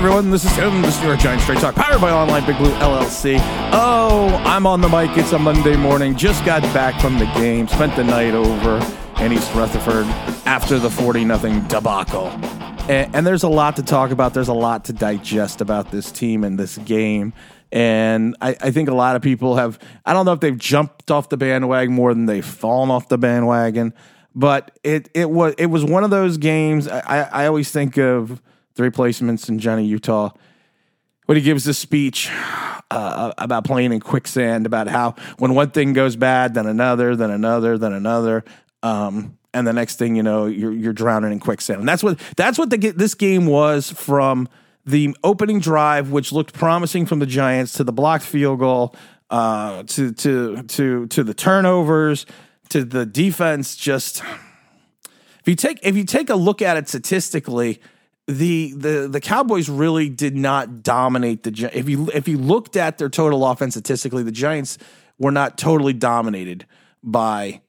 everyone. This is Tim. This is your Giant Straight Talk, powered by Online Big Blue LLC. Oh, I'm on the mic. It's a Monday morning. Just got back from the game. Spent the night over in East Rutherford after the 40 nothing debacle. And, and there's a lot to talk about. There's a lot to digest about this team and this game. And I, I think a lot of people have, I don't know if they've jumped off the bandwagon more than they've fallen off the bandwagon, but it, it was it was one of those games. I, I always think of the replacements in Johnny Utah when he gives this speech uh, about playing in quicksand, about how when one thing goes bad, then another, then another, then another, um, and the next thing you know, you're you're drowning in quicksand. And that's what that's what the, this game was from the opening drive, which looked promising from the Giants, to the blocked field goal, uh, to to to to the turnovers, to the defense. Just if you take if you take a look at it statistically, the the the Cowboys really did not dominate the. If you if you looked at their total offense statistically, the Giants were not totally dominated by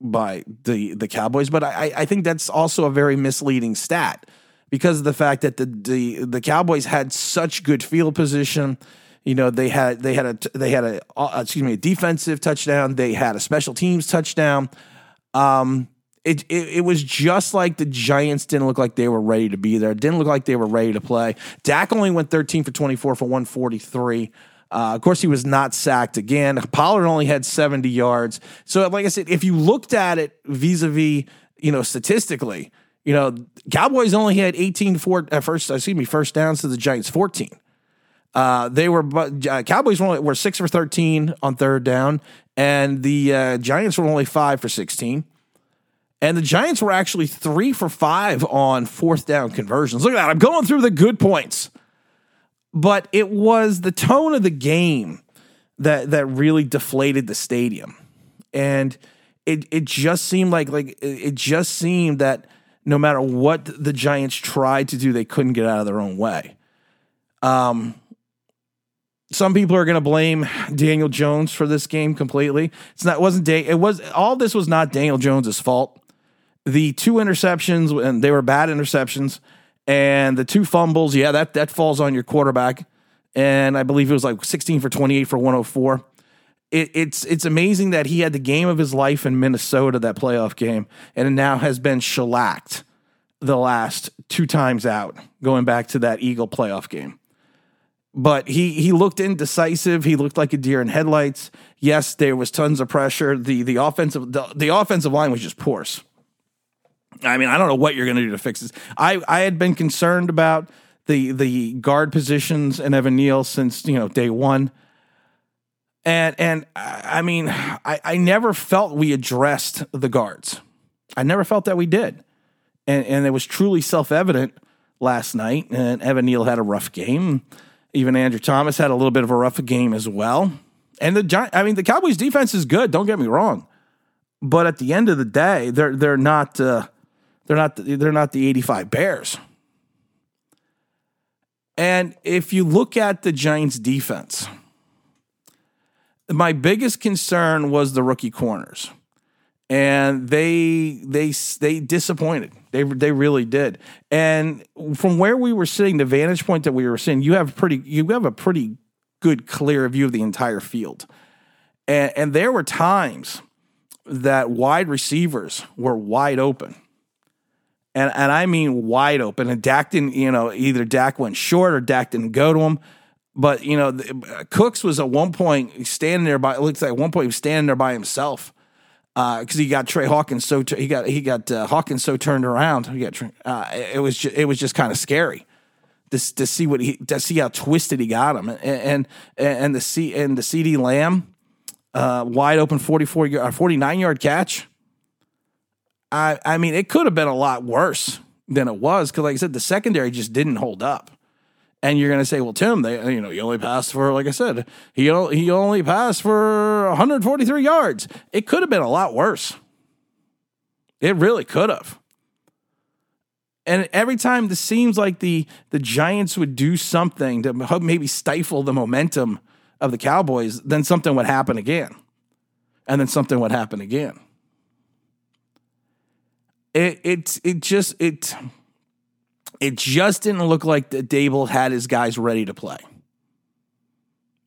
by the the Cowboys. But I I think that's also a very misleading stat because of the fact that the the the Cowboys had such good field position. You know they had they had a they had a uh, excuse me a defensive touchdown. They had a special teams touchdown. Um, it, it, it was just like the Giants didn't look like they were ready to be there. Didn't look like they were ready to play. Dak only went 13 for 24 for 143. Uh, of course, he was not sacked again. Pollard only had 70 yards. So, like I said, if you looked at it vis a vis, you know, statistically, you know, Cowboys only had 18 for, uh, first, excuse me, first downs to the Giants 14. Uh, they were uh, Cowboys were, only, were six for 13 on third down, and the uh, Giants were only five for 16. And the Giants were actually three for five on fourth down conversions. Look at that. I'm going through the good points. But it was the tone of the game that that really deflated the stadium. And it it just seemed like like it just seemed that no matter what the Giants tried to do, they couldn't get out of their own way. Um some people are going to blame Daniel Jones for this game completely. It's not it wasn't it was all this was not Daniel Jones's fault the two interceptions and they were bad interceptions and the two fumbles yeah that that falls on your quarterback and i believe it was like 16 for 28 for 104 it, it's it's amazing that he had the game of his life in minnesota that playoff game and now has been shellacked the last two times out going back to that eagle playoff game but he he looked indecisive. He looked like a deer in headlights. Yes, there was tons of pressure. the the offensive the, the offensive line was just porous. I mean, I don't know what you're going to do to fix this. I, I had been concerned about the the guard positions and Evan Neal since you know day one, and and I mean, I, I never felt we addressed the guards. I never felt that we did, and and it was truly self evident last night. And Evan Neal had a rough game. Even Andrew Thomas had a little bit of a rough game as well. And the I mean, the Cowboys defense is good. Don't get me wrong, but at the end of the day, they're they're not. Uh, they're not they're not the 85 Bears. And if you look at the Giants defense, my biggest concern was the rookie corners. And they they they disappointed. They they really did. And from where we were sitting, the vantage point that we were seeing, you have pretty you have a pretty good clear view of the entire field. And, and there were times that wide receivers were wide open and and I mean wide open. And Dak didn't, you know, either Dak went short or Dak didn't go to him. But you know, the, Cooks was at one point standing there by. It looks like at one point he was standing there by himself because uh, he got Tre Hawkins so he got he got uh, Hawkins so turned around. He got uh, it was just, it was just kind of scary to to see what he to see how twisted he got him and and and the C and the CeeDee Lamb uh, wide open 44 yard uh, 49 yard catch I I mean, it could have been a lot worse than it was because, like I said, the secondary just didn't hold up. And you're going to say, well, Tim, they, you know, he only passed for, like I said, he he only passed for 143 yards. It could have been a lot worse. It really could have. And every time this seems like the the Giants would do something to maybe stifle the momentum of the Cowboys, then something would happen again, and then something would happen again it it it just it it just didn't look like that Daboll had his guys ready to play.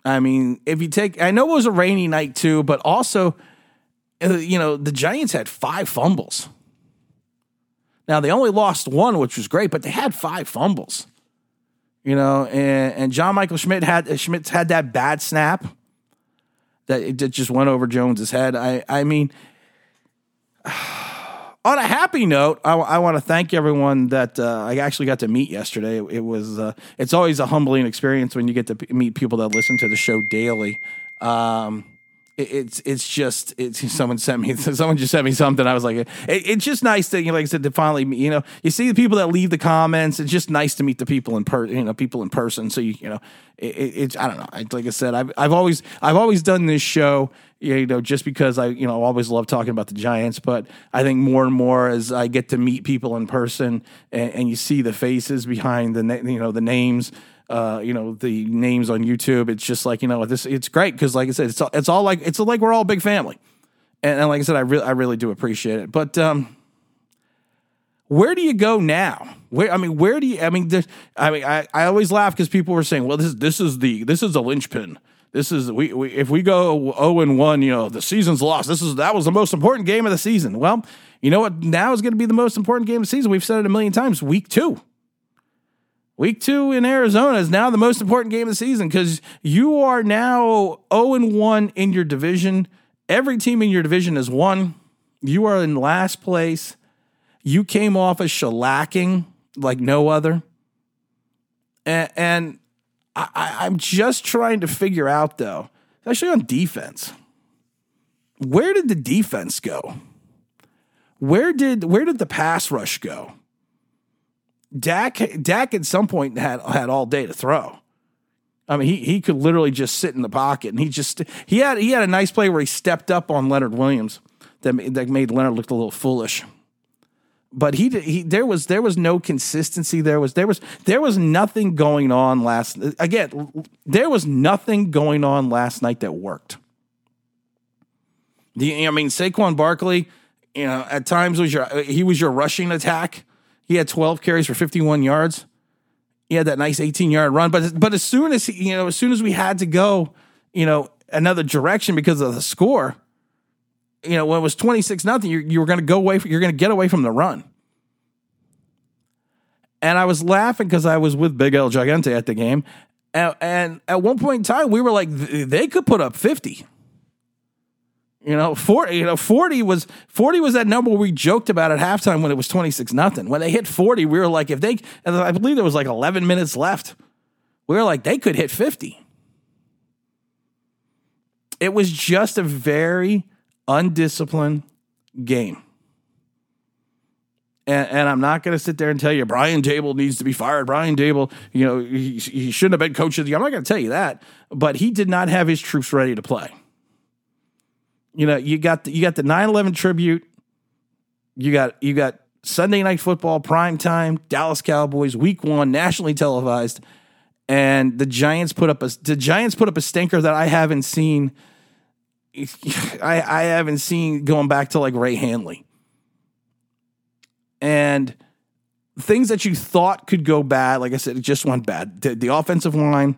I mean, if you take, I know it was a rainy night too, but also, uh, you know, the Giants had five fumbles. Now they only lost one, which was great, but they had five fumbles. You know, and, and John Michael Schmidt had uh, Schmitz had that bad snap that it just went over Jones's head. I I mean, on a happy note, I, I want to thank everyone that uh, I actually got to meet yesterday. It, was uh, it's always a humbling experience when you get to p- meet people that listen to the show daily. Um, it's it's just it's someone sent me someone just sent me something. I was like, it, it's just nice to you know, like I said to finally you know you see the people that leave the comments. It's just nice to meet the people in per you know people in person. So you you know it, it's I don't know. Like I said, I've I've always I've always done this show you know just because I you know always love talking about the Giants. But I think more and more as I get to meet people in person and, and you see the faces behind the you know the names uh, you know, the names on YouTube. It's just like you know, this it's great because, like I said, it's all, it's all like it's like we're all a big family, and, and like I said, I really I really do appreciate it. But um, where do you go now? Where I mean, where do you? I mean, I mean, I, I always laugh because people were saying, well, this is this is the this is a linchpin. This is we, we if we go zero oh and one, you know, the season's lost. This is that was the most important game of the season. Well, you know what? Now is going to be the most important game of the season. We've said it a million times. Week two. Week two in Arizona is now the most important game of the season because you are now 0 and 1 in your division. Every team in your division is one. You are in last place. You came off a shellacking like no other. And, and I, I'm just trying to figure out, though, especially on defense, where did the defense go? Where did where did the pass rush go? Dak Dak at some point had had all day to throw. I mean, he he could literally just sit in the pocket, and he just he had he had a nice play where he stepped up on Leonard Williams that that made Leonard look a little foolish. But he he there was there was no consistency. There was there was there was nothing going on last again. There was nothing going on last night that worked. The I mean Saquon Barkley, you know, at times was your he was your rushing attack he had 12 carries for 51 yards. He had that nice 18 yard run, but but as soon as he, you know, as soon as we had to go, you know, another direction because of the score, you know, when it was 26 nothing, you you were going to go away, you're going to get away from the run. And I was laughing because I was with Big El Gigante at the game, and, and at one point in time, we were like, they could put up 50. You know, 40, you know, 40 was 40 was that number we joked about at halftime when it was 26 nothing. When they hit 40, we were like, if they I believe there was like 11 minutes left. We were like, they could hit 50. It was just a very undisciplined game. And, and, I'm not going to sit there and tell you Brian Daboll needs to be fired. Brian Daboll, you know, he, he shouldn't have been coach of the year. I'm not going to tell you that, but he did not have his troops ready to play you know, you got the, you got the 9/11 tribute. You got you got Sunday night football prime time, Dallas Cowboys week 1 nationally televised and the Giants put up a the Giants put up a stinker that I haven't seen I I haven't seen going back to like Ray Handley. And things that you thought could go bad, like I said, it just went bad. The, the offensive line,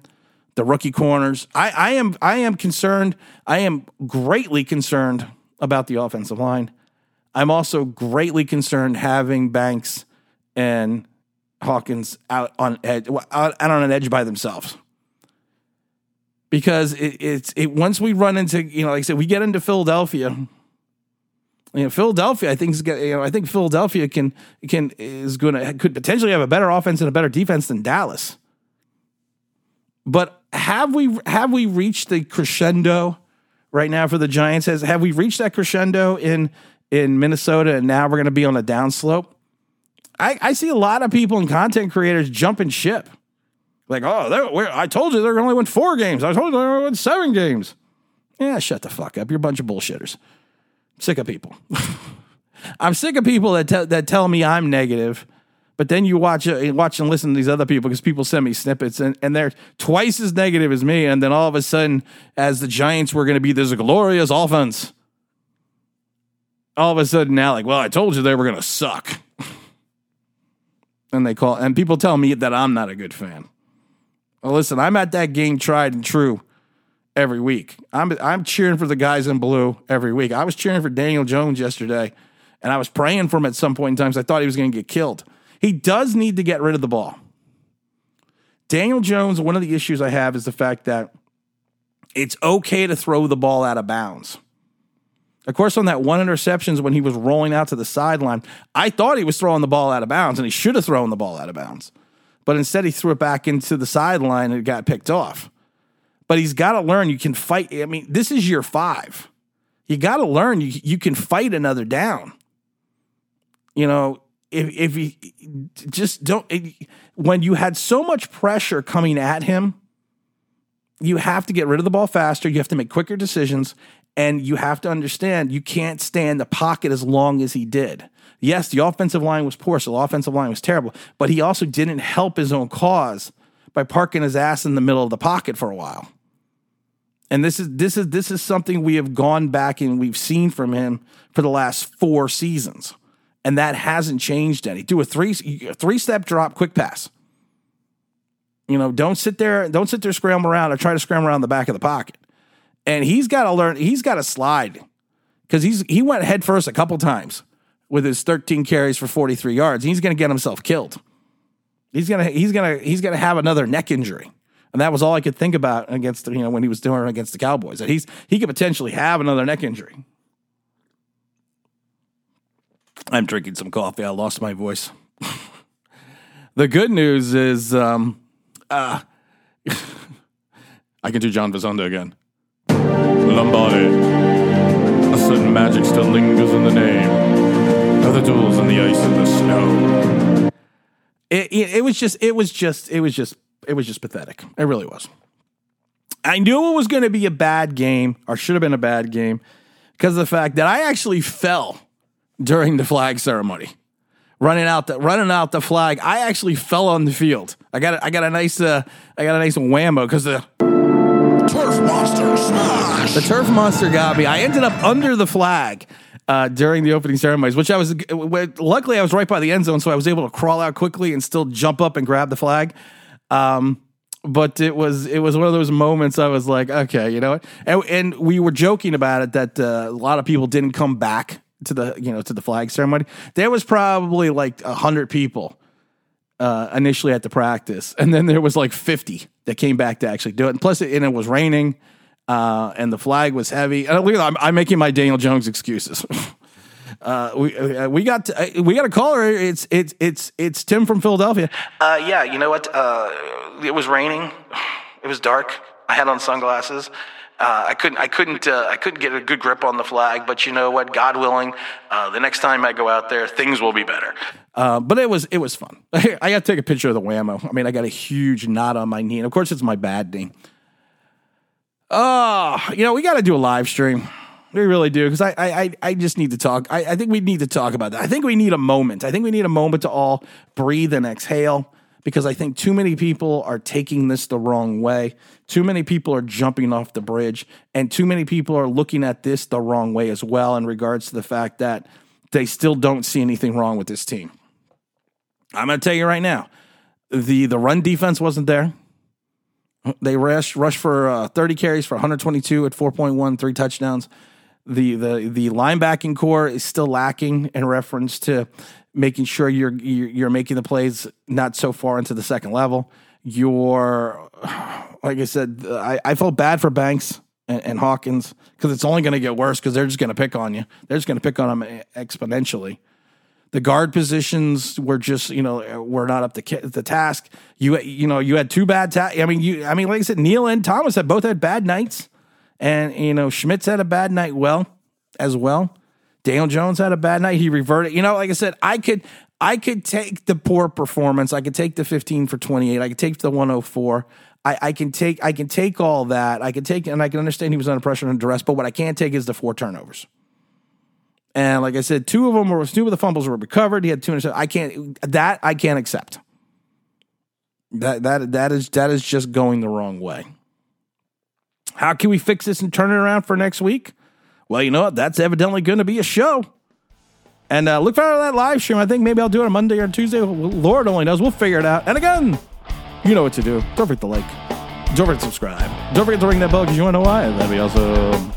the rookie corners. I, I am I am concerned. I am greatly concerned about the offensive line. I'm also greatly concerned having Banks and Hawkins out on edge out, on an edge by themselves. Because it, it's it once we run into you know like I said we get into Philadelphia. You know, Philadelphia, I think is you know I think Philadelphia can can is going to could potentially have a better offense and a better defense than Dallas. But have we have we reached the crescendo right now for the Giants? Has have we reached that crescendo in in Minnesota and now we're going to be on a downslope? I, I see a lot of people and content creators jumping ship. Like, oh, I told you they're only win four games. I told you they're to win seven games. Yeah, shut the fuck up. You're a bunch of bullshitters. Sick of people. I'm sick of people that, te- that tell me I'm negative but then you watch uh, watch and listen to these other people because people send me snippets and, and they're twice as negative as me. And then all of a sudden, as the Giants were going to be this glorious offense, all of a sudden now, like, well, I told you they were going to suck. and they call and people tell me that I'm not a good fan. Well, listen, I'm at that game tried and true every week. I'm I'm cheering for the guys in blue every week. I was cheering for Daniel Jones yesterday, and I was praying for him at some point in time because I thought he was going to get killed. He does need to get rid of the ball. Daniel Jones, one of the issues I have is the fact that it's okay to throw the ball out of bounds. Of course, on that one interceptions when he was rolling out to the sideline, I thought he was throwing the ball out of bounds and he should have thrown the ball out of bounds. But instead, he threw it back into the sideline and it got picked off. But he's got to learn you can fight. I mean, this is year five. You got to learn you, you can fight another down. You know, if, if you just don't, when you had so much pressure coming at him, you have to get rid of the ball faster. You have to make quicker decisions. And you have to understand you can't stay in the pocket as long as he did. Yes, the offensive line was poor, so the offensive line was terrible, but he also didn't help his own cause by parking his ass in the middle of the pocket for a while. And this is this is this is something we have gone back and we've seen from him for the last four seasons. And that hasn't changed any. Do a three three step drop, quick pass. You know, don't sit there, don't sit there scramble around or try to scramble around the back of the pocket and he's got to learn. He's got to slide because he's he went head first a couple times with his 13 carries for 43 yards. He's going to get himself killed. He's gonna he's gonna he's gonna have another neck injury, and that was all I could think about against you know when he was doing against the Cowboys. That he's he could potentially have another neck injury. I'm drinking some coffee. I lost my voice. the good news is, um, uh, I can do John Facenda again. Lombardi. A certain magic still lingers in the name of the duels in the ice and the snow. It, it, it was just, it was just, it was just, it was just pathetic. It really was. I knew it was going to be a bad game, or should have been a bad game, because of the fact that I actually fell during the flag ceremony running out the running out the flag. I actually fell on the field. I got a, I got a nice uh, I got a nice whammo because the Turf Monster smash. The Turf Monster got me. I ended up under the flag. Uh, during the opening ceremonies, which I was luckily I was right by the end zone, so I was able to crawl out quickly and still jump up and grab the flag. Um, but it was it was one of those moments I was like, okay, you know what? And, and we were joking about it that uh, a lot of people didn't come back to the you know to the flag ceremony. There was probably like a hundred people uh, initially at the practice, and then there was like 50 that came back to actually do it. And plus, it, and it was raining, uh, and the flag was heavy. And look, I'm, I'm making my Daniel Jones excuses. uh, we uh, we got to, uh, we got a caller. It's it's it's it's Tim from Philadelphia. Uh, yeah, you know what? Uh, it was raining. It was dark. I had on sunglasses. Uh, I couldn't, I couldn't, uh, I couldn't get a good grip on the flag. But you know what? God willing, uh, the next time I go out there, things will be better. Uh, but it was, it was fun. I got to take a picture of the whammo. I mean, I got a huge knot on my knee, and of course, it's my bad knee. Oh, you know, we got to do a live stream. We really do because I, I, I just need to talk. I, I think we need to talk about that. I think we need a moment. I think we need a moment to all breathe and exhale because I think too many people are taking this the wrong way. Too many people are jumping off the bridge, and too many people are looking at this the wrong way as well in regards to the fact that they still don't see anything wrong with this team. I'm going to tell you right now, the the run defense wasn't there. They rushed rushed for uh, 30 carries for 122 at 4.1, three touchdowns. The the the linebacking corps is still lacking in reference to making sure you're you're making the plays not so far into the second level. You're, like I said, I, I felt bad for Banks and, and Hawkins because it's only going to get worse because they're just going to pick on you. They're just going to pick on them exponentially. The guard positions were just, you know, were not up to the task. You, you know, you had two bad. Ta- I mean, you, I mean, like I said, Neal and Thomas had both had bad nights, and you know, Schmitz had a bad night. Well, as well. Daniel Jones had a bad night. He reverted. You know, like I said, I could I could take the poor performance. I could take the 15 for 28. I could take the 104. I, I can take I can take all that. I can take and I can understand he was under pressure and duress, but what I can't take is the four turnovers. And like I said, two of them were two of the fumbles were recovered. He had two interceptions. I can't that I can't accept. That that that is that is just going the wrong way. How can we fix this and turn it around for next week? Well, you know what? That's evidently going to be a show. And uh, look forward to that live stream. I think maybe I'll do it on Monday or Tuesday. Lord only knows. We'll figure it out. And again, you know what to do. Don't forget to like. Don't forget to subscribe. Don't forget to ring that bell because you want to know why. That'd be awesome.